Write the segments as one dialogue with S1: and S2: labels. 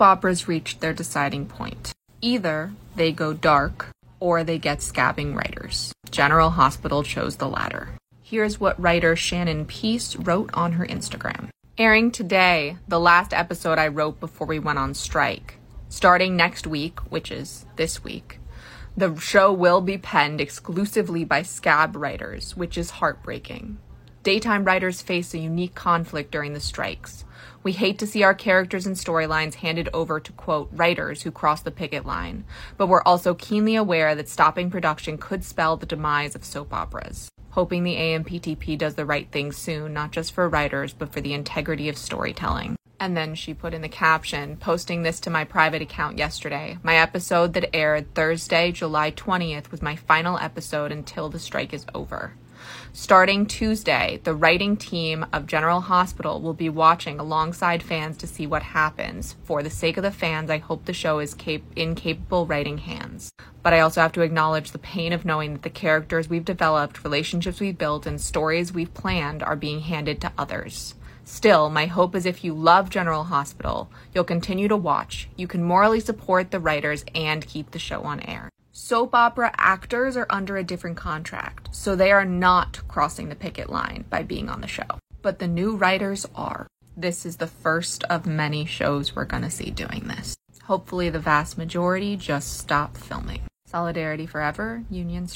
S1: operas reached their deciding point. Either they go dark or they get scabbing writers. General Hospital chose the latter. Here's what writer Shannon Peace wrote on her Instagram. Airing today, the last episode I wrote before we went on strike. Starting next week, which is this week, the show will be penned exclusively by scab writers, which is heartbreaking. Daytime writers face a unique conflict during the strikes. We hate to see our characters and storylines handed over to, quote, writers who cross the picket line, but we're also keenly aware that stopping production could spell the demise of soap operas. Hoping the AMPTP does the right thing soon, not just for writers, but for the integrity of storytelling. And then she put in the caption, posting this to my private account yesterday. My episode that aired Thursday, July 20th was my final episode until the strike is over. Starting Tuesday, the writing team of General Hospital will be watching alongside fans to see what happens. For the sake of the fans, I hope the show is cap- in capable writing hands. But I also have to acknowledge the pain of knowing that the characters we've developed, relationships we've built, and stories we've planned are being handed to others. Still, my hope is if you love General Hospital, you'll continue to watch. You can morally support the writers and keep the show on air. Soap opera actors are under a different contract, so they are not crossing the picket line by being on the show. But the new writers are. This is the first of many shows we're gonna see doing this. Hopefully, the vast majority just stop filming. Solidarity forever, Union.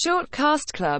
S2: Short Cast Club